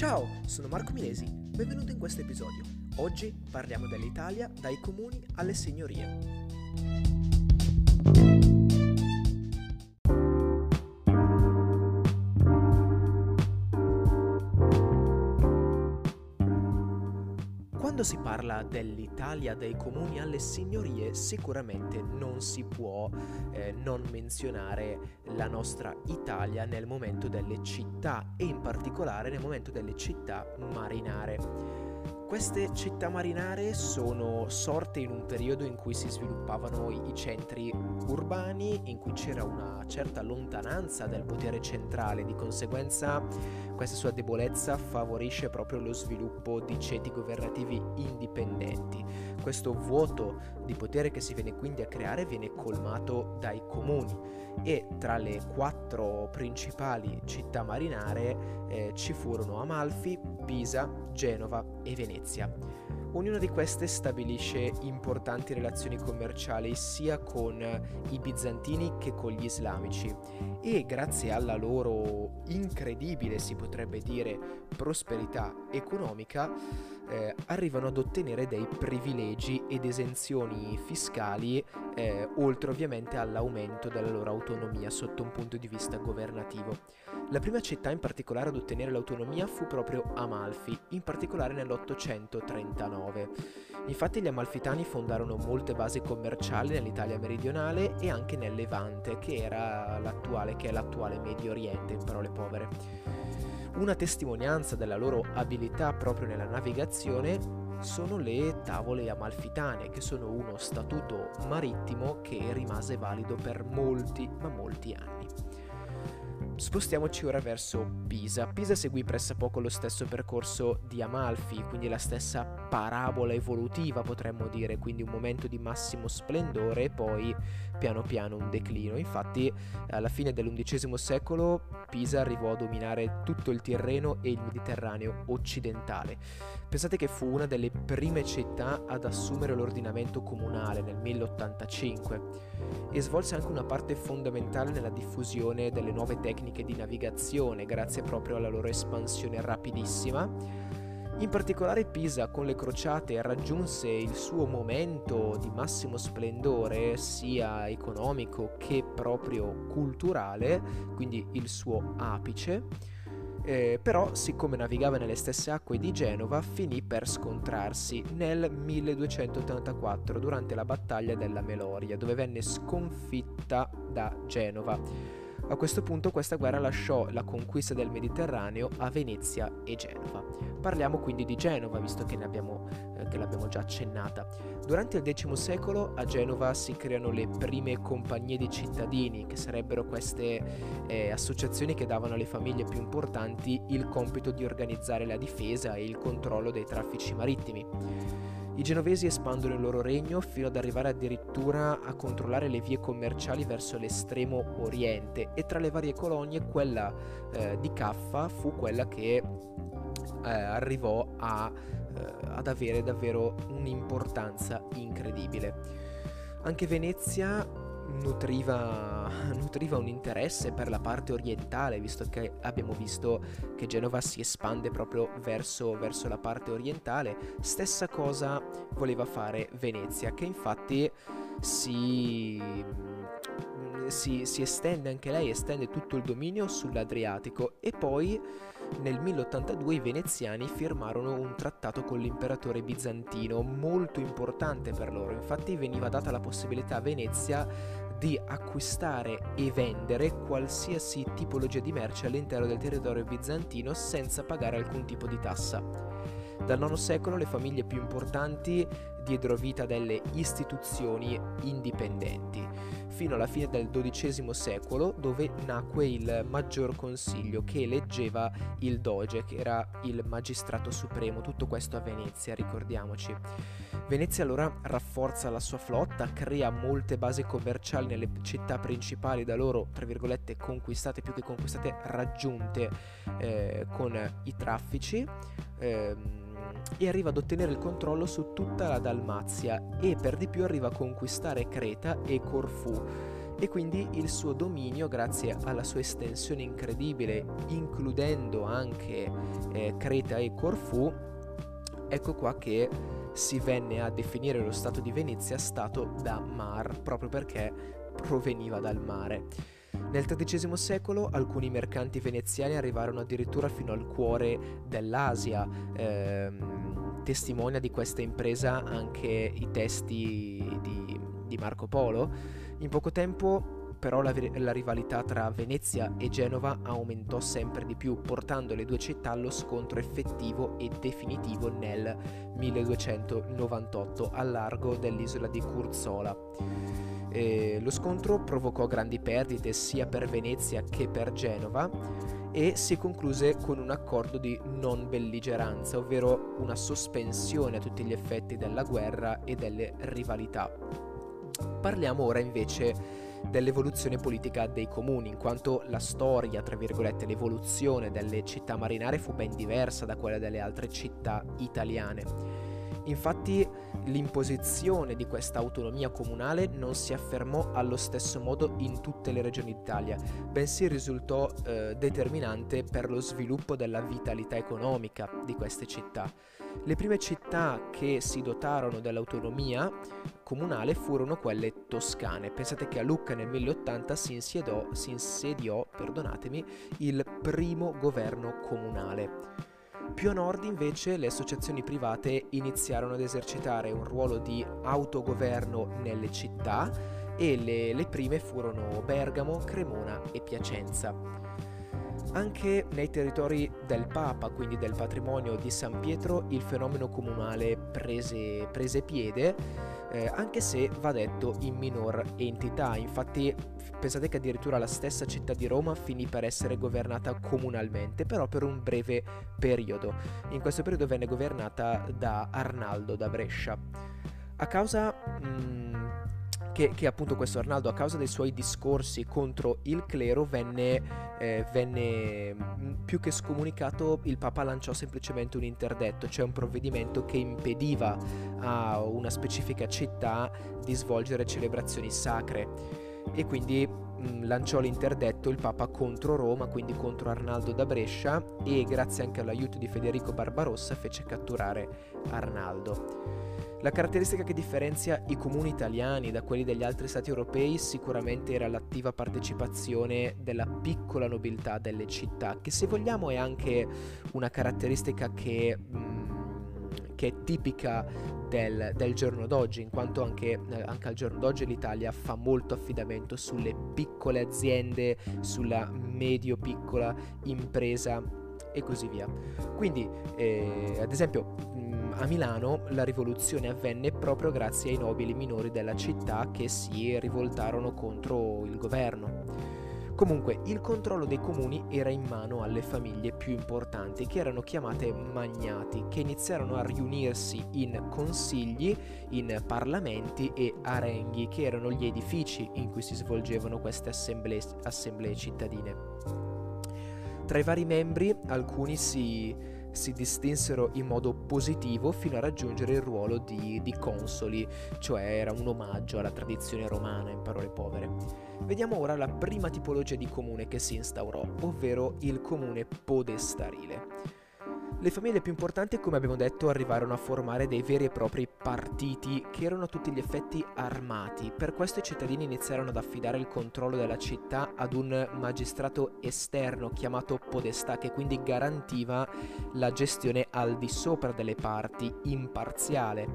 Ciao, sono Marco Milesi, benvenuto in questo episodio. Oggi parliamo dell'Italia dai comuni alle signorie. Quando si parla dell'Italia dai comuni alle signorie sicuramente non si può eh, non menzionare la nostra Italia nel momento delle città e in particolare nel momento delle città marinare. Queste città marinare sono sorte in un periodo in cui si sviluppavano i centri urbani, in cui c'era una certa lontananza del potere centrale, di conseguenza questa sua debolezza favorisce proprio lo sviluppo di ceti governativi indipendenti. Questo vuoto di potere che si viene quindi a creare viene colmato dai comuni e tra le quattro principali città marinare eh, ci furono Amalfi, Pisa, Genova e Venezia. Ognuna di queste stabilisce importanti relazioni commerciali sia con i bizantini che con gli islamici e grazie alla loro incredibile, si potrebbe dire, prosperità economica eh, arrivano ad ottenere dei privilegi ed esenzioni fiscali, eh, oltre ovviamente all'aumento della loro autonomia sotto un punto di vista governativo. La prima città in particolare ad ottenere l'autonomia fu proprio Amalfi, in particolare nell'839. Infatti gli amalfitani fondarono molte basi commerciali nell'Italia meridionale e anche nel Levante, che, che è l'attuale Medio Oriente, in parole povere. Una testimonianza della loro abilità proprio nella navigazione sono le tavole amalfitane, che sono uno statuto marittimo che rimase valido per molti, ma molti anni. Spostiamoci ora verso Pisa. Pisa seguì pressappoco lo stesso percorso di Amalfi, quindi la stessa parabola evolutiva potremmo dire, quindi un momento di massimo splendore e poi piano piano un declino. Infatti alla fine dell'undicesimo secolo Pisa arrivò a dominare tutto il Tirreno e il Mediterraneo occidentale. Pensate che fu una delle prime città ad assumere l'ordinamento comunale nel 1085 e svolse anche una parte fondamentale nella diffusione delle nuove tecniche di navigazione grazie proprio alla loro espansione rapidissima. In particolare Pisa con le crociate raggiunse il suo momento di massimo splendore sia economico che proprio culturale, quindi il suo apice eh, però, siccome navigava nelle stesse acque di Genova, finì per scontrarsi nel 1284 durante la battaglia della Meloria, dove venne sconfitta da Genova. A questo punto questa guerra lasciò la conquista del Mediterraneo a Venezia e Genova. Parliamo quindi di Genova, visto che, abbiamo, eh, che l'abbiamo già accennata. Durante il X secolo a Genova si creano le prime compagnie di cittadini, che sarebbero queste eh, associazioni che davano alle famiglie più importanti il compito di organizzare la difesa e il controllo dei traffici marittimi. I genovesi espandono il loro regno fino ad arrivare addirittura a controllare le vie commerciali verso l'estremo oriente e tra le varie colonie quella eh, di Caffa fu quella che eh, arrivò a, eh, ad avere davvero un'importanza incredibile. Anche Venezia nutriva, nutriva, un interesse per la parte orientale, visto che abbiamo visto che Genova si espande proprio verso, verso la parte orientale. Stessa cosa voleva fare Venezia, che infatti si, si, si estende anche lei, estende tutto il dominio sull'Adriatico e poi nel 1082 i veneziani firmarono un trattato con l'imperatore bizantino molto importante per loro, infatti veniva data la possibilità a Venezia di acquistare e vendere qualsiasi tipologia di merce all'interno del territorio bizantino senza pagare alcun tipo di tassa. Dal IX secolo le famiglie più importanti diedero vita a delle istituzioni indipendenti fino alla fine del XII secolo dove nacque il Maggior Consiglio che eleggeva il Doge, che era il magistrato supremo, tutto questo a Venezia, ricordiamoci. Venezia allora rafforza la sua flotta, crea molte basi commerciali nelle città principali da loro, tra virgolette, conquistate più che conquistate, raggiunte eh, con i traffici. Eh, e arriva ad ottenere il controllo su tutta la Dalmazia e per di più arriva a conquistare Creta e Corfù e quindi il suo dominio, grazie alla sua estensione incredibile, includendo anche eh, Creta e Corfù, ecco qua che si venne a definire lo Stato di Venezia Stato da mar, proprio perché proveniva dal mare. Nel XIII secolo alcuni mercanti veneziani arrivarono addirittura fino al cuore dell'Asia. Ehm, testimonia di questa impresa anche i testi di, di Marco Polo. In poco tempo però la, la, rivalità tra Venezia e Genova aumentò sempre di più, portando le due città allo scontro effettivo e definitivo nel 1298 al largo dell'isola di Curzola. E lo scontro provocò grandi perdite sia per Venezia che per Genova e si concluse con un accordo di non belligeranza, ovvero una sospensione a tutti gli effetti della guerra e delle rivalità. Parliamo ora invece dell'evoluzione politica dei comuni, in quanto la storia, tra virgolette, l'evoluzione delle città marinare fu ben diversa da quella delle altre città italiane. Infatti l'imposizione di questa autonomia comunale non si affermò allo stesso modo in tutte le regioni d'Italia, bensì risultò eh, determinante per lo sviluppo della vitalità economica di queste città. Le prime città che si dotarono dell'autonomia comunale furono quelle toscane. Pensate che a Lucca nel 1080 si insediò, si insediò il primo governo comunale. Più a nord invece le associazioni private iniziarono ad esercitare un ruolo di autogoverno nelle città e le, le prime furono Bergamo, Cremona e Piacenza. Anche nei territori del Papa, quindi del patrimonio di San Pietro, il fenomeno comunale prese, prese piede, eh, anche se va detto in minor entità. Infatti pensate che addirittura la stessa città di Roma finì per essere governata comunalmente, però per un breve periodo. In questo periodo venne governata da Arnaldo da Brescia. A causa... Mh, mm, che, che, appunto questo Arnaldo a causa dei suoi discorsi contro il clero venne, eh, venne mm, più che scomunicato il Papa lanciò semplicemente un interdetto, cioè un provvedimento che impediva a una specifica città di svolgere celebrazioni sacre e quindi mm, lanciò l'interdetto il Papa contro Roma, quindi contro Arnaldo da Brescia e grazie anche all'aiuto di Federico Barbarossa fece catturare Arnaldo. La caratteristica che differenzia i comuni italiani da quelli degli altri stati europei sicuramente era l'attiva partecipazione della piccola nobiltà delle città, che se vogliamo è anche una caratteristica che, mh, mm, che è tipica del, del, giorno d'oggi, in quanto anche, eh, anche al giorno d'oggi l'Italia fa molto affidamento sulle piccole aziende, sulla medio-piccola impresa e così via. Quindi, eh, ad esempio, a Milano la rivoluzione avvenne proprio grazie ai nobili minori della città che si rivoltarono contro il governo. Comunque, il controllo dei comuni era in mano alle famiglie più importanti, che erano chiamate magnati, che iniziarono a riunirsi in consigli, in parlamenti e arenghi, che erano gli edifici in cui si svolgevano queste assemblee, assemblee cittadine. Tra i vari membri, alcuni si si distinsero in modo positivo fino a raggiungere il ruolo di, di consoli, cioè era un omaggio alla tradizione romana in parole povere. Vediamo ora la prima tipologia di comune che si instaurò, ovvero il comune podestarile. Le famiglie più importanti, come abbiamo detto, arrivarono a formare dei veri e propri partiti che erano a tutti gli effetti armati. Per questo i cittadini iniziarono ad affidare il controllo della città ad un magistrato esterno chiamato podestà che quindi garantiva la gestione al di sopra delle parti, imparziale.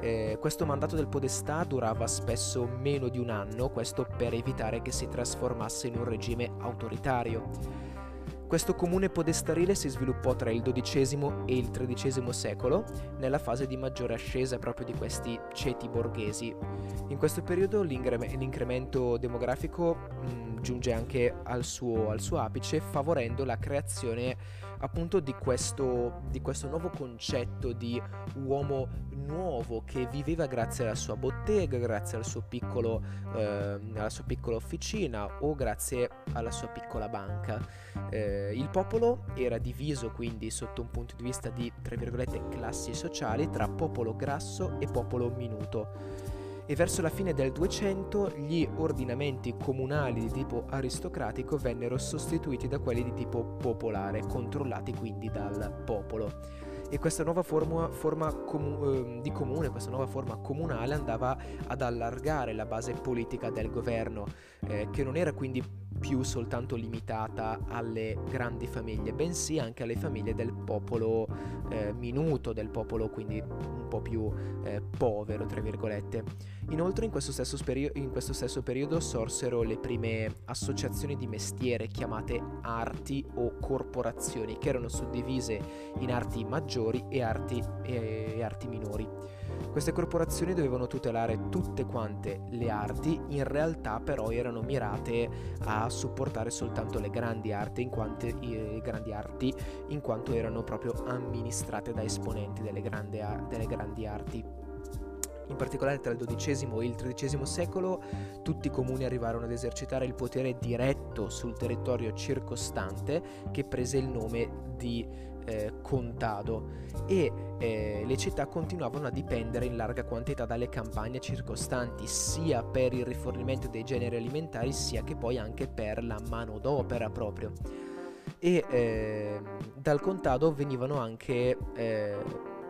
Eh, questo mandato del podestà durava spesso meno di un anno, questo per evitare che si trasformasse in un regime autoritario. Questo comune podestarile si sviluppò tra il XII e il XIII secolo, nella fase di maggiore ascesa proprio di questi ceti borghesi. In questo periodo l'incremento demografico mh, giunge anche al suo, al suo apice, favorendo la creazione appunto di questo, di questo nuovo concetto di uomo nuovo che viveva grazie alla sua bottega, grazie al piccolo, eh, alla sua piccola officina o grazie alla sua piccola banca. Eh, il popolo era diviso quindi sotto un punto di vista di, tra virgolette, classi sociali tra popolo grasso e popolo minuto e verso la fine del 200 gli ordinamenti comunali di tipo aristocratico vennero sostituiti da quelli di tipo popolare, controllati quindi dal popolo. E questa nuova forma, forma comu- eh, di comune, questa nuova forma comunale andava ad allargare la base politica del governo, eh, che non era quindi più soltanto limitata alle grandi famiglie, bensì anche alle famiglie del popolo eh, minuto, del popolo quindi un po' più eh, povero, tra virgolette. Inoltre in questo, stesso perio- in questo stesso periodo sorsero le prime associazioni di mestiere chiamate arti o corporazioni, che erano suddivise in arti maggiori e arti, e arti minori. Queste corporazioni dovevano tutelare tutte quante le arti, in realtà però erano mirate a supportare soltanto le grandi arti in quanto, eh, grandi arti, in quanto erano proprio amministrate da esponenti delle grandi, delle grandi arti. In particolare tra il XII e il XIII secolo tutti i comuni arrivarono ad esercitare il potere diretto sul territorio circostante che prese il nome di eh, contado e eh, le città continuavano a dipendere in larga quantità dalle campagne circostanti, sia per il rifornimento dei generi alimentari, sia che poi anche per la manodopera proprio. E eh, dal contado venivano anche eh,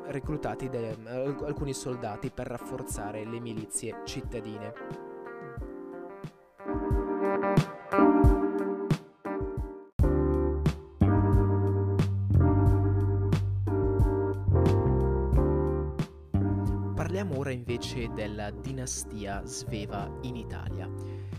reclutati de- alcuni soldati per rafforzare le milizie cittadine. Ora invece della dinastia sveva in Italia.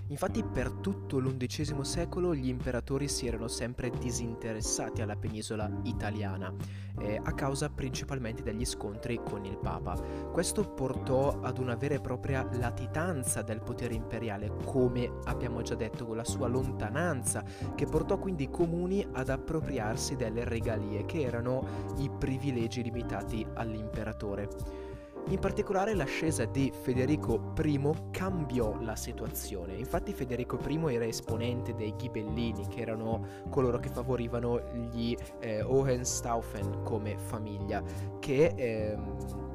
Infatti per tutto l'undicesimo secolo gli imperatori si erano sempre disinteressati alla penisola italiana, eh, a causa principalmente degli scontri con il Papa. Questo portò ad una vera e propria latitanza del potere imperiale, come abbiamo già detto, con la sua lontananza, che portò quindi i comuni ad appropriarsi delle regalie, che erano i privilegi limitati all'imperatore. In particolare l'ascesa di Federico I cambiò la situazione, infatti Federico I era esponente dei Ghibellini, che erano coloro che favorivano gli eh, Hohenstaufen come famiglia, che... Ehm,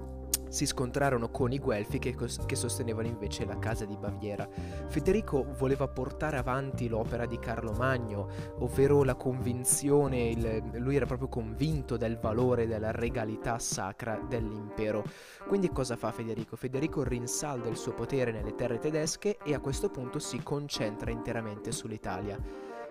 si scontrarono con i Guelfi che, cos- che, sostenevano invece la casa di Baviera. Federico voleva portare avanti l'opera di Carlo Magno, ovvero la convinzione, il, lui era proprio convinto del valore della regalità sacra dell'impero. Quindi cosa fa Federico? Federico rinsalda il suo potere nelle terre tedesche e a questo punto si concentra interamente sull'Italia.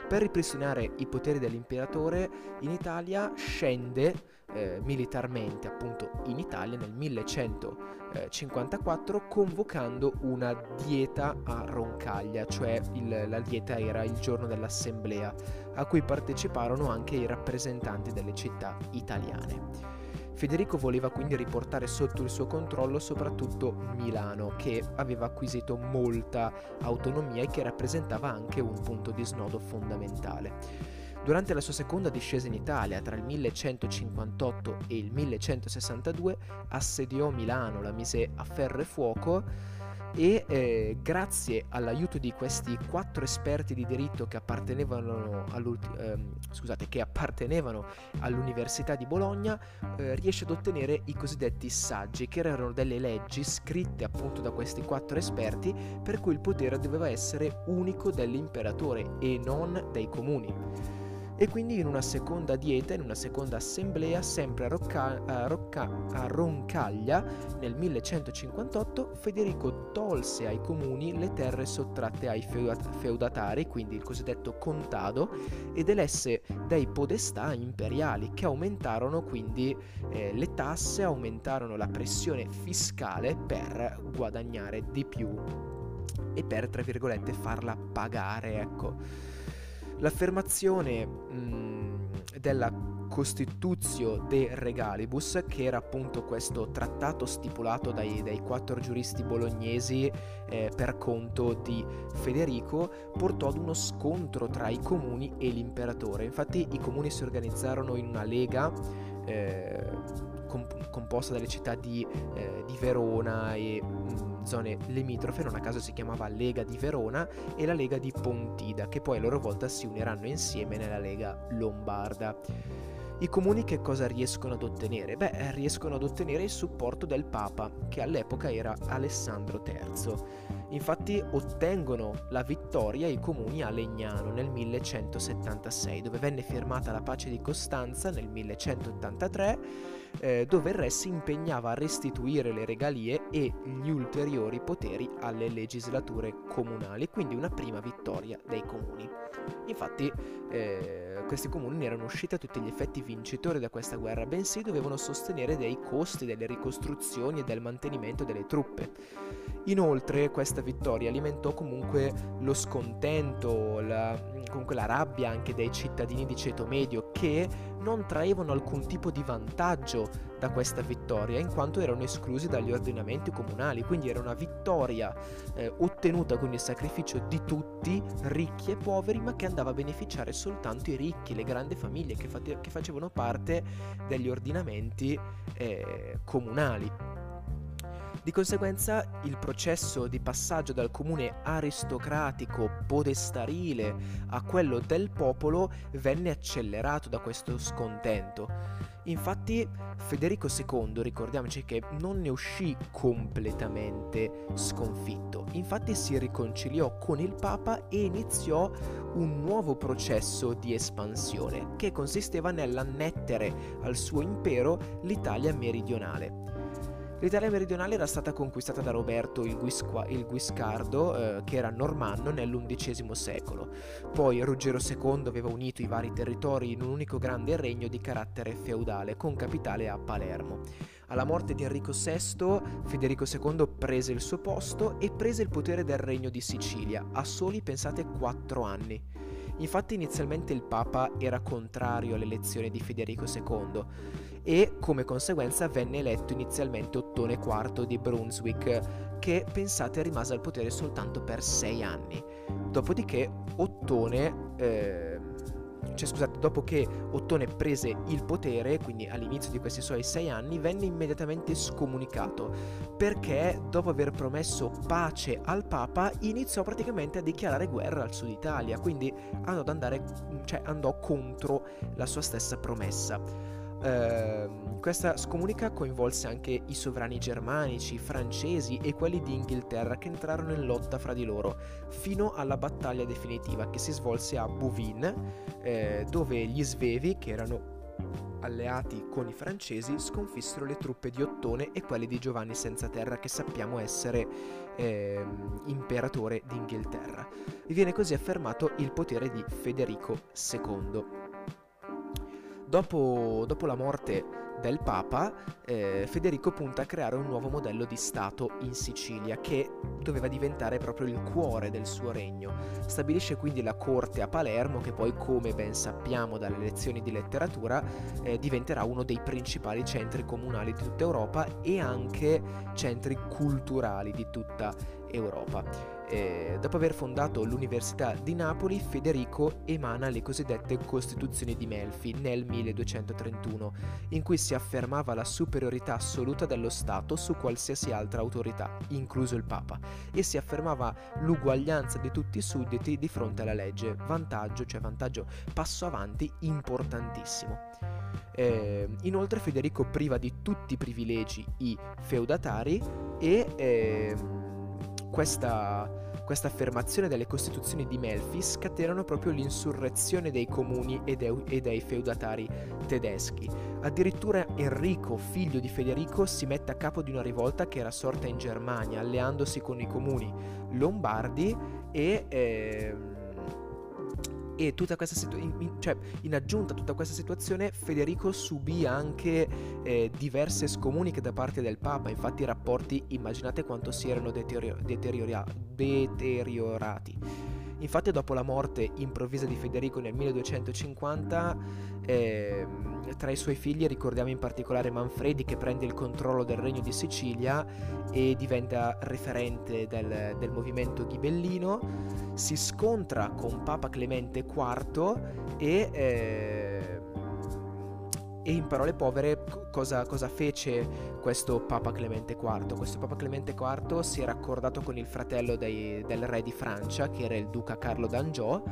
Per ripristinare i poteri dell'imperatore in Italia scende eh, militarmente appunto in Italia nel 1154 convocando una dieta a Roncaglia, cioè il, la dieta era il giorno dell'assemblea, a cui parteciparono anche i rappresentanti delle città italiane. Federico voleva quindi riportare sotto il suo controllo soprattutto Milano, che aveva acquisito molta autonomia e che rappresentava anche un punto di snodo fondamentale. Durante la sua seconda discesa in Italia tra il 1158 e il 1162 assediò Milano, la mise a ferro e fuoco e eh, grazie all'aiuto di questi quattro esperti di diritto che appartenevano, ehm, scusate, che appartenevano all'Università di Bologna eh, riesce ad ottenere i cosiddetti saggi che erano delle leggi scritte appunto da questi quattro esperti per cui il potere doveva essere unico dell'imperatore e non dei comuni e quindi in una seconda dieta, in una seconda assemblea, sempre a, Rocca, a, Rocca, a Roncaglia, nel 1158, Federico tolse ai comuni le terre sottratte ai feudatari, quindi il cosiddetto contado, ed elesse dei podestà imperiali che aumentarono quindi eh, le tasse, aumentarono la pressione fiscale per guadagnare di più e per, tra virgolette, farla pagare, ecco. L'affermazione mh, della Constitutio de Regalibus, che era appunto questo trattato stipulato dai, dai quattro giuristi bolognesi eh, per conto di Federico, portò ad uno scontro tra i comuni e l'imperatore. Infatti i comuni si organizzarono in una lega eh, comp- composta dalle città di, eh, di Verona e mh, zone limitrofe, non a caso si chiamava Lega di Verona e la Lega di Pontida, che poi a loro volta si uniranno insieme nella Lega Lombarda. I comuni che cosa riescono ad ottenere? Beh, riescono ad ottenere il supporto del Papa, che all'epoca era Alessandro III. Infatti ottengono la vittoria i comuni a Legnano nel 1176, dove venne firmata la pace di Costanza nel 1183, eh, dove il re si impegnava a restituire le regalie e gli ulteriori poteri alle legislature comunali, quindi una prima vittoria dei comuni. Infatti eh, questi comuni erano usciti a tutti gli effetti vincitori da questa guerra, bensì dovevano sostenere dei costi delle ricostruzioni e del mantenimento delle truppe. Inoltre questa vittoria alimentò comunque lo scontento, la, comunque la rabbia anche dei cittadini di ceto medio che non traevano alcun tipo di vantaggio da questa vittoria in quanto erano esclusi dagli ordinamenti comunali, quindi era una vittoria eh, ottenuta con il sacrificio di tutti, ricchi e poveri, ma che andava a beneficiare soltanto i ricchi, le grandi famiglie che, fate- che facevano parte degli ordinamenti eh, comunali. Di conseguenza il processo di passaggio dal comune aristocratico podestarile a quello del popolo venne accelerato da questo scontento. Infatti Federico II, ricordiamoci che non ne uscì completamente sconfitto, infatti si riconciliò con il Papa e iniziò un nuovo processo di espansione che consisteva nell'annettere al suo impero l'Italia meridionale. L'Italia meridionale era stata conquistata da Roberto il, Guisqua- il Guiscardo, eh, che era normanno nell'undicesimo secolo. Poi Ruggero II aveva unito i vari territori in un unico grande regno di carattere feudale, con capitale a Palermo. Alla morte di Enrico VI, Federico II prese il suo posto e prese il potere del regno di Sicilia, a soli, pensate, quattro anni. Infatti inizialmente il Papa era contrario all'elezione di Federico II e come conseguenza venne eletto inizialmente Ottone IV di Brunswick, che pensate rimase al potere soltanto per sei anni. Dopodiché Ottone... Eh, cioè scusate, dopo che Ottone prese il potere, quindi all'inizio di questi suoi sei anni, venne immediatamente scomunicato perché dopo aver promesso pace al Papa iniziò praticamente a dichiarare guerra al sud Italia, quindi andò, andare, cioè andò contro la sua stessa promessa. Eh, questa scomunica coinvolse anche i sovrani germanici, francesi e quelli di Inghilterra che entrarono in lotta fra di loro, fino alla battaglia definitiva che si svolse a Bouvines, eh, dove gli svevi, che erano alleati con i francesi, sconfissero le truppe di Ottone e quelle di Giovanni Senza Terra, che sappiamo essere eh, imperatore d'Inghilterra. viene così affermato il potere di Federico II. Dopo, dopo la morte del Papa, eh, Federico punta a creare un nuovo modello di Stato in Sicilia che doveva diventare proprio il cuore del suo regno. Stabilisce quindi la corte a Palermo che poi, come ben sappiamo dalle lezioni di letteratura, eh, diventerà uno dei principali centri comunali di tutta Europa e anche centri culturali di tutta Europa. Eh, dopo aver fondato l'Università di Napoli, Federico emana le cosiddette Costituzioni di Melfi nel 1231, in cui si affermava la superiorità assoluta dello Stato su qualsiasi altra autorità, incluso il Papa, e si affermava l'uguaglianza di tutti i sudditi di fronte alla legge, vantaggio, cioè vantaggio passo avanti importantissimo. Eh, inoltre Federico priva di tutti i privilegi i feudatari e... Eh, questa, questa affermazione delle costituzioni di Melfi scatenano proprio l'insurrezione dei comuni e dei, e dei feudatari tedeschi. Addirittura Enrico, figlio di Federico, si mette a capo di una rivolta che era sorta in Germania, alleandosi con i comuni lombardi e... Eh, e tutta questa situazione, cioè in aggiunta a tutta questa situazione, Federico subì anche eh, diverse scomuniche da parte del Papa. Infatti, i rapporti, immaginate quanto si erano deterior- deteriora- deteriorati. Infatti, dopo la morte improvvisa di Federico nel 1250, eh, tra i suoi figli ricordiamo in particolare Manfredi che prende il controllo del regno di Sicilia e diventa referente del, del movimento ghibellino, si scontra con Papa Clemente IV e... Eh, e in parole povere cosa, cosa, fece questo Papa Clemente IV? Questo Papa Clemente IV si era accordato con il fratello dei, del re di Francia, che era il duca Carlo d'Angiò,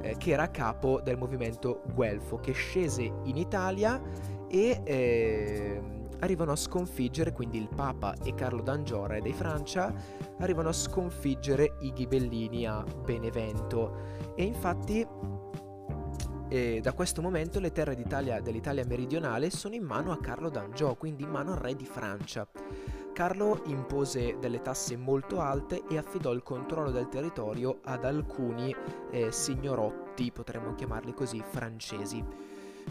eh, che era capo del movimento Guelfo, che scese in Italia e eh, arrivano a sconfiggere, quindi il Papa e Carlo d'Angiora e dei Francia arrivano a sconfiggere i ghibellini a Benevento e infatti e da questo momento le terre dell'Italia meridionale sono in mano a Carlo d'Angiò, quindi in mano al re di Francia. Carlo impose delle tasse molto alte e affidò il controllo del territorio ad alcuni eh, signorotti, potremmo chiamarli così, francesi.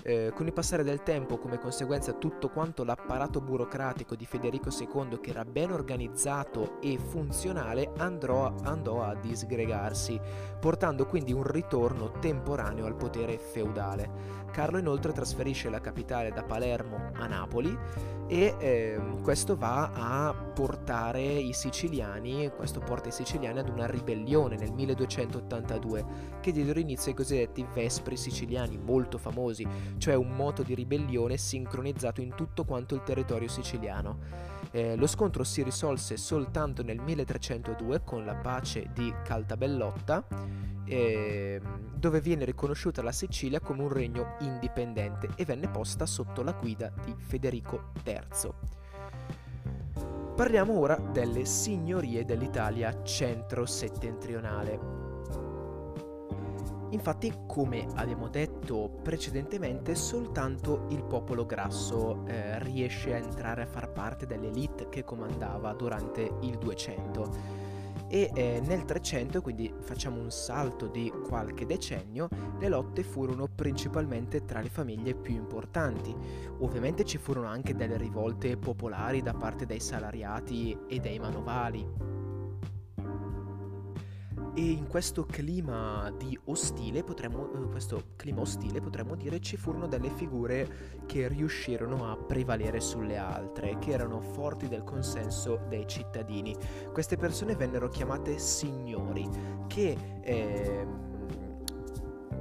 Eh, con il passare del tempo, come conseguenza, tutto quanto l'apparato burocratico di Federico II, che era ben organizzato e funzionale, andrò, andò a disgregarsi, portando quindi un ritorno temporaneo al potere feudale. Carlo inoltre trasferisce la capitale da Palermo a Napoli e eh, questo va a portare i siciliani, questo porta i siciliani ad una ribellione nel 1282 che diedero inizio ai cosiddetti Vespri siciliani, molto famosi, cioè un moto di ribellione sincronizzato in tutto quanto il territorio siciliano. Eh, lo scontro si risolse soltanto nel 1302 con la pace di Caltabellotta, eh, dove viene riconosciuta la Sicilia come un regno indipendente e venne posta sotto la guida di Federico III. Parliamo ora delle signorie dell'Italia centro-settentrionale. Infatti, come abbiamo detto precedentemente, soltanto il popolo grasso eh, riesce a entrare a far parte dell'elite che comandava durante il 200 e eh, nel 300, quindi facciamo un salto di qualche decennio, le lotte furono principalmente tra le famiglie più importanti. Ovviamente ci furono anche delle rivolte popolari da parte dei salariati e dei manovali, e in questo clima di ostile, potremmo, eh, questo clima ostile, potremmo dire, ci furono delle figure che riuscirono a prevalere sulle altre, che erano forti del consenso dei cittadini. Queste persone vennero chiamate signori, che eh,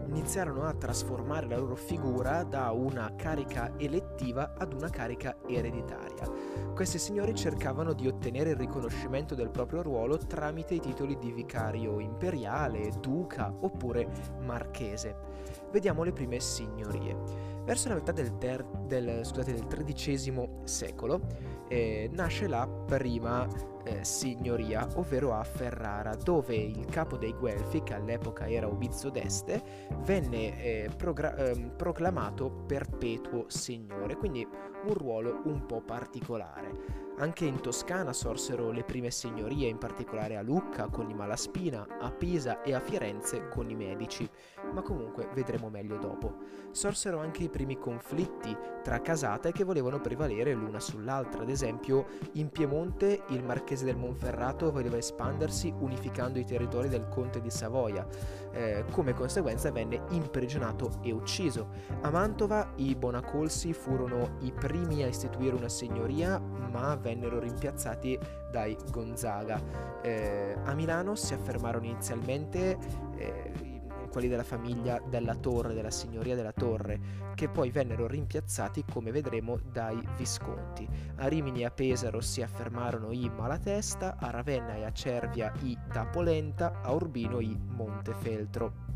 iniziarono a trasformare la loro figura da una carica elettiva ad una carica ereditaria. Questi signori cercavano di ottenere il riconoscimento del proprio ruolo tramite i titoli di vicario imperiale, duca oppure marchese. Vediamo le prime signorie. Verso la metà del, ter- del, scusate, del XIII secolo eh, nasce la prima eh, signoria, ovvero a Ferrara, dove il capo dei Guelfi, che all'epoca era Ubizzo d'Este, venne eh, progra- ehm, proclamato perpetuo signore, quindi un ruolo un po' particolare. Anche in Toscana sorsero le prime signorie, in particolare a Lucca con i Malaspina, a Pisa e a Firenze con i Medici, ma comunque vedremo meglio dopo. Sorsero anche i primi conflitti tra casate che volevano prevalere l'una sull'altra, ad esempio in Piemonte il marchese del Monferrato voleva espandersi unificando i territori del conte di Savoia, eh, come conseguenza venne imprigionato e ucciso. A Mantova i Bonacolsi furono i primi a istituire una signoria, ma vennero rimpiazzati dai Gonzaga. Eh, a Milano si affermarono inizialmente eh, quelli della famiglia della Torre, della signoria della Torre, che poi vennero rimpiazzati, come vedremo, dai Visconti. A Rimini e a Pesaro si affermarono i Malatesta, a Ravenna e a Cervia i Tapolenta, a Urbino i Montefeltro.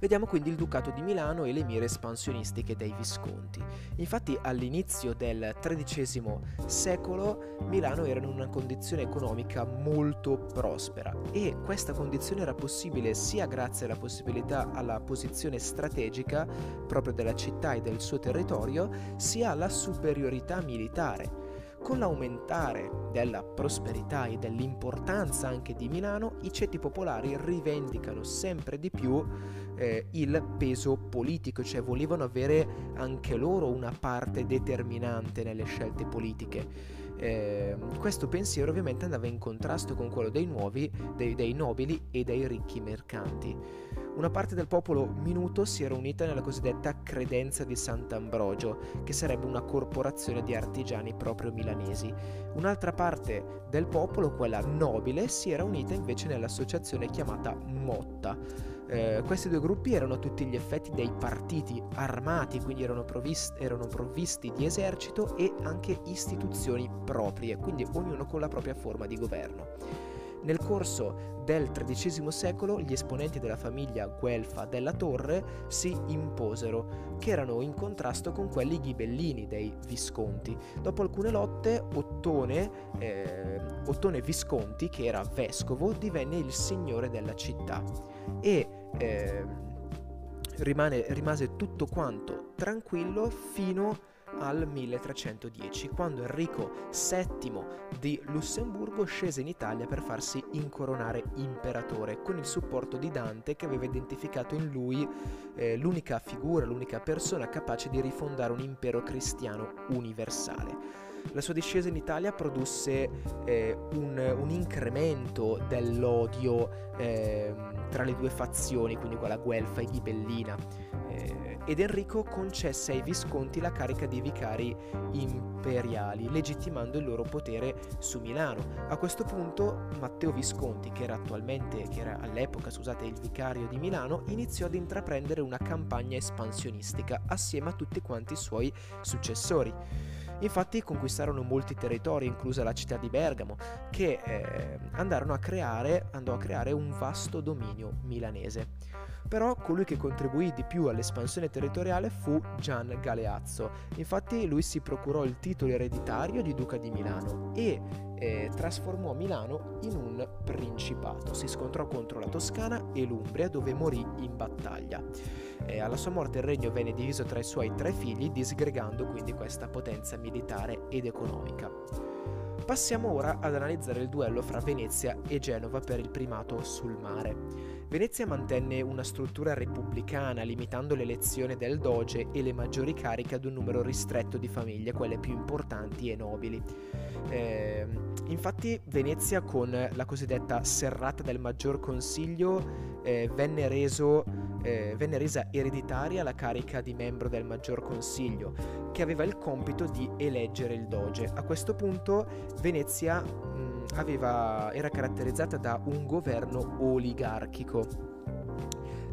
Vediamo quindi il Ducato di Milano e le mire espansionistiche dei Visconti. Infatti all'inizio del XIII secolo Milano era in una condizione economica molto prospera e questa condizione era possibile sia grazie alla possibilità alla posizione strategica proprio della città e del suo territorio, sia alla superiorità militare. Con l'aumentare della prosperità e dell'importanza anche di Milano, i ceti popolari rivendicano sempre di più eh, il peso politico, cioè volevano avere anche loro una parte determinante nelle scelte politiche. Eh, questo pensiero ovviamente andava in contrasto con quello dei nuovi, dei, dei nobili e dei ricchi mercanti. Una parte del popolo minuto si era unita nella cosiddetta credenza di Sant'Ambrogio, che sarebbe una corporazione di artigiani proprio milanesi. Un'altra parte del popolo, quella nobile, si era unita invece nell'associazione chiamata Motta eh, questi due gruppi erano a tutti gli effetti dei partiti armati, quindi erano provvisti, erano provvisti di esercito e anche istituzioni proprie, quindi ognuno con la propria forma di governo. Nel corso del XIII secolo gli esponenti della famiglia guelfa della Torre si imposero, che erano in contrasto con quelli ghibellini dei Visconti. Dopo alcune lotte, Ottone, eh, Ottone Visconti, che era vescovo, divenne il signore della città e eh, rimane, rimase tutto quanto tranquillo fino al 1310, quando Enrico VII di Lussemburgo scese in Italia per farsi incoronare imperatore, con il supporto di Dante che aveva identificato in lui eh, l'unica figura, l'unica persona capace di rifondare un impero cristiano universale. La sua discesa in Italia produsse eh, un, un, incremento dell'odio eh, tra le due fazioni, quindi quella guelfa e ghibellina ed Enrico concesse ai Visconti la carica di vicari imperiali, legittimando il loro potere su Milano. A questo punto Matteo Visconti, che era che era all'epoca, scusate, il vicario di Milano, iniziò ad intraprendere una campagna espansionistica assieme a tutti quanti i suoi successori. Infatti conquistarono molti territori, inclusa la città di Bergamo, che eh, andarono a creare, andò a creare un vasto dominio milanese. Però colui che contribuì di più all'espansione territoriale fu Gian Galeazzo. Infatti lui si procurò il titolo ereditario di Duca di Milano e eh, trasformò Milano in un principato. Si scontrò contro la Toscana e l'Umbria dove morì in battaglia. Eh, alla sua morte il regno venne diviso tra i suoi tre figli, disgregando quindi questa potenza militare ed economica. Passiamo ora ad analizzare il duello fra Venezia e Genova per il primato sul mare. Venezia mantenne una struttura repubblicana, limitando l'elezione del doge e le maggiori cariche ad un numero ristretto di famiglie, quelle più importanti e nobili. Eh, infatti Venezia con la cosiddetta serrata del maggior consiglio eh, venne, reso, eh, venne resa ereditaria la carica di membro del maggior consiglio, che aveva il compito di eleggere il doge. A questo punto Venezia mh, aveva, era caratterizzata da un governo oligarchico.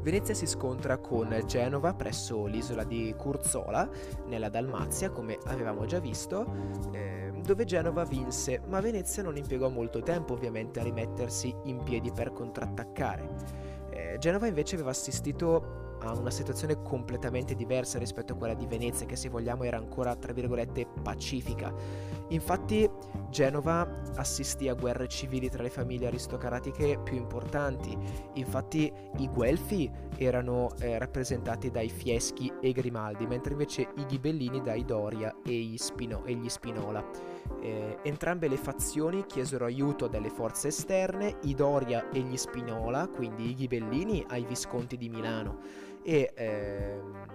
Venezia si scontra con Genova presso l'isola di Curzola, nella Dalmazia, come avevamo già visto, eh, dove Genova vinse, ma Venezia non impiegò molto tempo ovviamente a rimettersi in piedi per contrattaccare. Eh, Genova invece aveva assistito a una situazione completamente diversa rispetto a quella di Venezia, che se vogliamo era ancora, tra virgolette, pacifica. Infatti Genova assistì a guerre civili tra le famiglie aristocratiche più importanti, infatti i Guelfi erano eh, rappresentati dai Fieschi e Grimaldi, mentre invece i Ghibellini dai Doria e Spino- e gli Spinola. Eh, entrambe le fazioni chiesero aiuto dalle forze esterne, i Doria e gli Spinola, quindi i Ghibellini ai Visconti di Milano e ehm,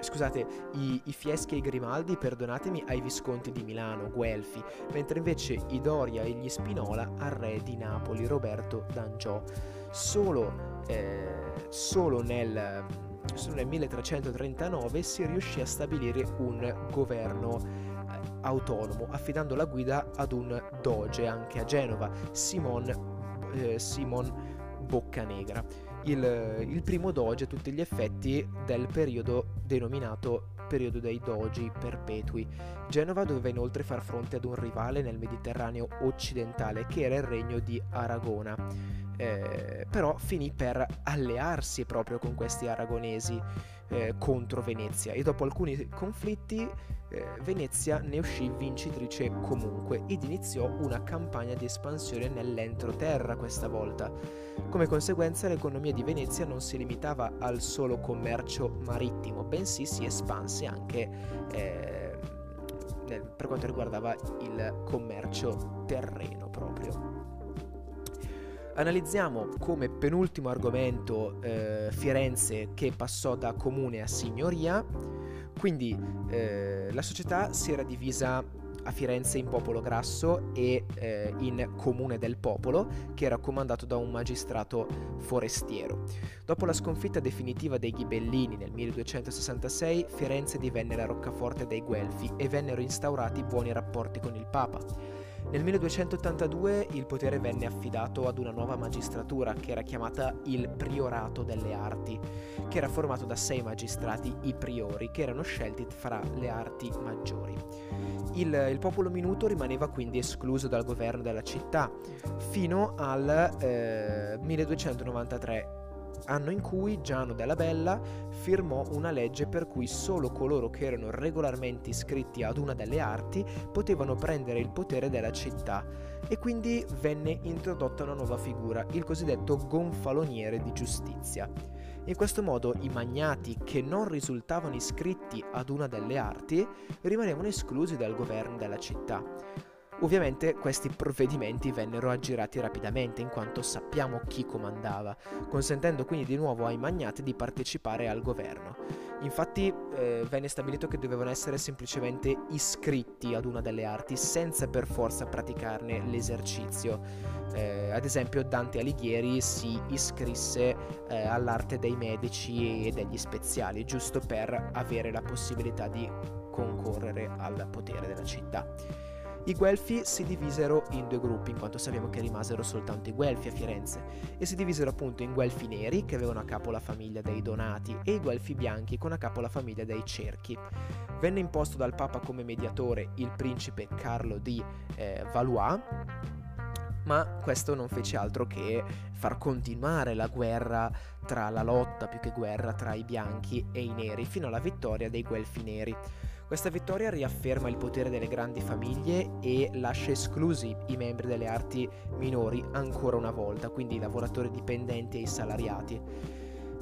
scusate, i, i, Fieschi e i Grimaldi, perdonatemi, ai Visconti di Milano, Guelfi, mentre invece i Doria e gli Spinola al re di Napoli, Roberto d'Angiò. Solo, eh, solo nel solo nel 1339 si riuscì a stabilire un governo autonomo, affidando la guida ad un doge anche a Genova, Simon, eh, Simon Boccanegra il, il primo doge a tutti gli effetti del periodo denominato periodo dei dogi perpetui. Genova doveva inoltre far fronte ad un rivale nel Mediterraneo occidentale che era il regno di Aragona. Eh, però finì per allearsi proprio con questi aragonesi eh, contro Venezia e dopo alcuni conflitti eh, Venezia ne uscì vincitrice comunque ed iniziò una campagna di espansione nell'entroterra questa volta. Come conseguenza l'economia di Venezia non si limitava al solo commercio marittimo, bensì si espanse anche eh, per quanto riguardava il commercio terreno proprio. Analizziamo come penultimo argomento eh, Firenze che passò da comune a signoria. Quindi eh, la società si era divisa a Firenze in popolo grasso e eh, in comune del popolo, che era comandato da un magistrato forestiero. Dopo la sconfitta definitiva dei Ghibellini nel 1266, Firenze divenne la roccaforte dei Guelfi e vennero instaurati buoni rapporti con il Papa. Nel 1282 il potere venne affidato ad una nuova magistratura che era chiamata il Priorato delle Arti, che era formato da sei magistrati, i priori, che erano scelti fra le arti maggiori. Il, il popolo minuto rimaneva quindi escluso dal governo della città fino al eh, 1293 anno in cui Giano della Bella firmò una legge per cui solo coloro che erano regolarmente iscritti ad una delle arti potevano prendere il potere della città e quindi venne introdotta una nuova figura, il cosiddetto gonfaloniere di giustizia. In questo modo i magnati che non risultavano iscritti ad una delle arti rimanevano esclusi dal governo della città. Ovviamente questi provvedimenti vennero aggirati rapidamente in quanto sappiamo chi comandava, consentendo quindi di nuovo ai magnati di partecipare al governo. Infatti eh, venne stabilito che dovevano essere semplicemente iscritti ad una delle arti senza per forza praticarne l'esercizio. Eh, ad esempio Dante Alighieri si iscrisse eh, all'arte dei medici e degli speziali, giusto per avere la possibilità di concorrere al potere della città. I Guelfi si divisero in due gruppi, in quanto sappiamo che rimasero soltanto i Guelfi a Firenze, e si divisero appunto in Guelfi neri, che avevano a capo la famiglia dei Donati, e i Guelfi bianchi, con a capo la famiglia dei Cerchi. Venne imposto dal Papa come mediatore il principe Carlo di eh, Valois, ma questo non fece altro che far continuare la guerra tra la lotta più che guerra tra i bianchi e i neri fino alla vittoria dei Guelfi neri. Questa vittoria riafferma il potere delle grandi famiglie e lascia esclusi i membri delle arti minori ancora una volta, quindi i lavoratori dipendenti e i salariati.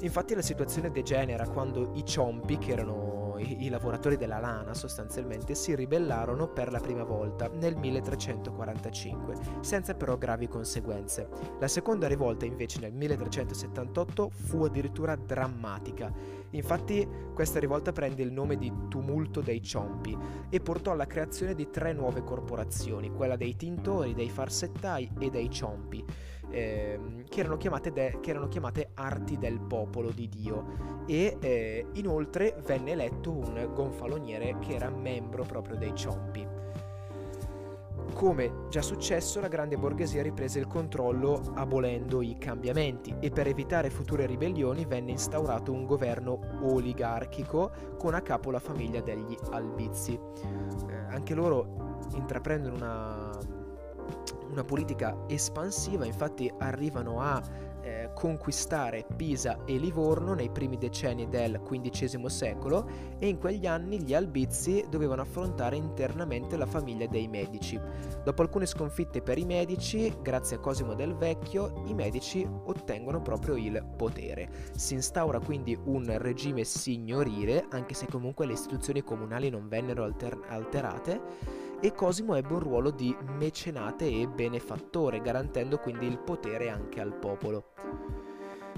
Infatti la situazione degenera quando i ciompi, che erano i, i lavoratori della lana sostanzialmente si ribellarono per la prima volta nel 1345, senza però gravi conseguenze. La seconda rivolta invece nel 1378 fu addirittura drammatica. Infatti questa rivolta prende il nome di Tumulto dei Ciompi e portò alla creazione di tre nuove corporazioni, quella dei tintori, dei farsettai e dei ciompi eh, che, erano de- che, erano chiamate arti del popolo di Dio e eh, inoltre venne eletto un gonfaloniere che era membro proprio dei ciompi. Come già successo, la grande borghesia riprese il controllo abolendo i cambiamenti e per evitare future ribellioni venne instaurato un governo oligarchico con a capo la famiglia degli Albizzi. Eh, anche loro intraprendono una una politica espansiva, infatti arrivano a eh, conquistare Pisa e Livorno nei primi decenni del XV secolo e in quegli anni gli Albizzi dovevano affrontare internamente la famiglia dei Medici. Dopo alcune sconfitte per i Medici, grazie a Cosimo del Vecchio, i Medici ottengono proprio il potere. Si instaura quindi un regime signorile, anche se comunque le istituzioni comunali non vennero alter- alterate e Cosimo ebbe un ruolo di mecenate e benefattore, garantendo quindi il potere anche al popolo.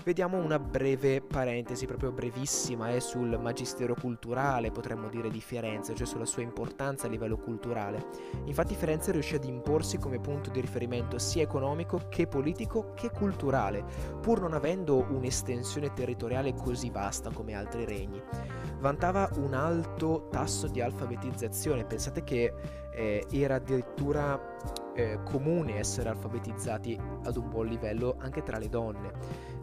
Vediamo una breve parentesi, proprio brevissima, eh, sul magistero culturale, potremmo dire di Firenze, cioè sulla sua importanza a livello culturale. Infatti Firenze riuscì ad imporsi come punto di riferimento sia economico che politico che culturale, pur non avendo un'estensione territoriale così vasta come altri regni. Vantava un alto tasso di alfabetizzazione, pensate che eh, era addirittura eh, comune essere alfabetizzati ad un buon livello anche tra le donne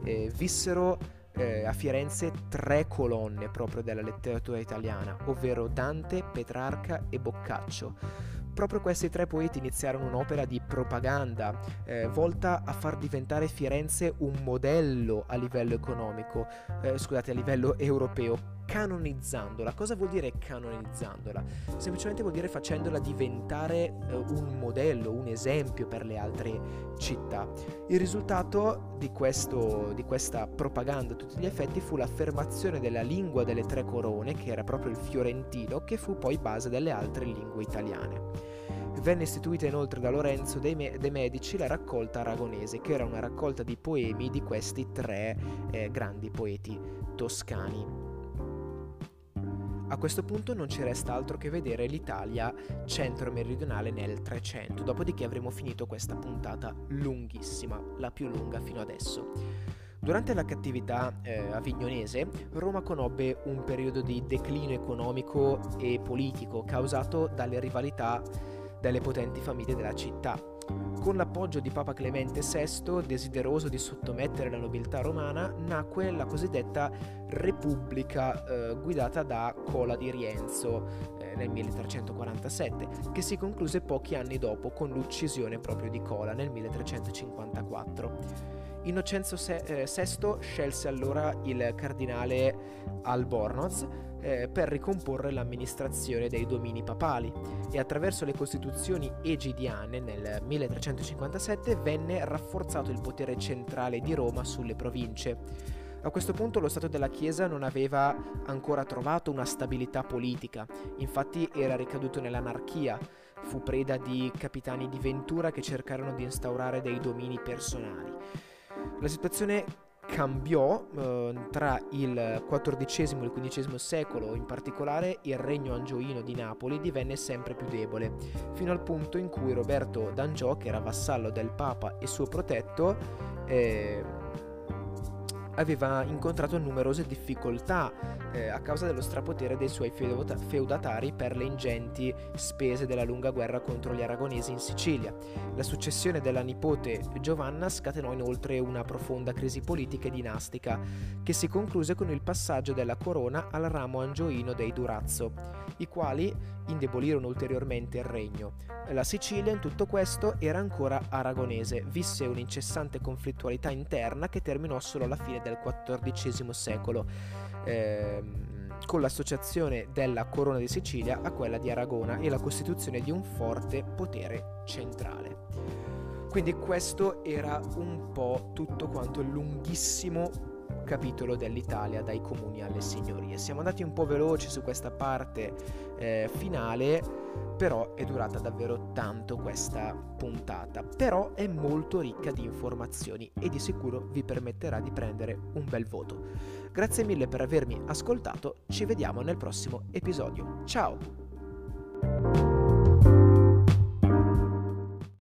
eh, vissero eh, a Firenze tre colonne proprio della letteratura italiana, ovvero Dante, Petrarca e Boccaccio. Proprio questi tre poeti iniziarono un'opera di propaganda eh, volta a far diventare Firenze un modello a livello economico, eh, scusate, a livello europeo, canonizzandola. Cosa vuol dire canonizzandola? Semplicemente vuol dire facendola diventare eh, un modello, un esempio per le altre città. Il risultato di, questo, di questa propaganda a tutti gli effetti fu l'affermazione della lingua delle tre corone, che era proprio il fiorentino, che fu poi base delle altre lingue italiane. Venne istituita inoltre da Lorenzo dei, Me- dei, Medici la raccolta aragonese, che era una raccolta di poemi di questi tre eh, grandi poeti toscani. A questo punto non ci resta altro che vedere l'Italia centro-meridionale nel 300, dopodiché avremo finito questa puntata lunghissima, la più lunga fino adesso. Durante la cattività eh, avignonese, Roma conobbe un periodo di declino economico e politico causato dalle rivalità delle potenti famiglie della città. Con l'appoggio di Papa Clemente VI, desideroso di sottomettere la nobiltà romana, nacque la cosiddetta Repubblica eh, guidata da Cola di Rienzo eh, nel 1347, che si concluse pochi anni dopo con l'uccisione proprio di Cola nel 1354. Innocenzo VI eh, scelse allora il cardinale Albornoz eh, per ricomporre l'amministrazione dei domini papali e attraverso le costituzioni egidiane nel 1357 venne rafforzato il potere centrale di Roma sulle province. A questo punto lo Stato della Chiesa non aveva ancora trovato una stabilità politica, infatti era ricaduto nell'anarchia, fu preda di capitani di Ventura che cercarono di instaurare dei domini personali. La situazione cambiò eh, tra il XIV e il XV secolo, in particolare il regno angioino di Napoli divenne sempre più debole, fino al punto in cui Roberto d'Angiò, che era vassallo del Papa e suo protetto, eh, aveva incontrato numerose difficoltà eh, a causa dello strapotere dei suoi feudatari per le ingenti spese della lunga guerra contro gli aragonesi in Sicilia. La successione della nipote Giovanna scatenò inoltre una profonda crisi politica e dinastica, che si concluse con il passaggio della corona al ramo angioino dei Durazzo, i quali indebolirono ulteriormente il regno. La Sicilia in tutto questo era ancora aragonese, visse un'incessante conflittualità interna che terminò solo alla fine del XIV secolo. Ehm, con l'associazione della Corona di Sicilia a quella di Aragona e la costituzione di un forte potere centrale. Quindi questo era un po' tutto quanto il lunghissimo capitolo dell'Italia dai comuni alle signorie. Siamo andati un po' veloci su questa parte eh, finale, però è durata davvero tanto questa puntata, però è molto ricca di informazioni e di sicuro vi permetterà di prendere un bel voto. Grazie mille per avermi ascoltato, ci vediamo nel prossimo episodio. Ciao!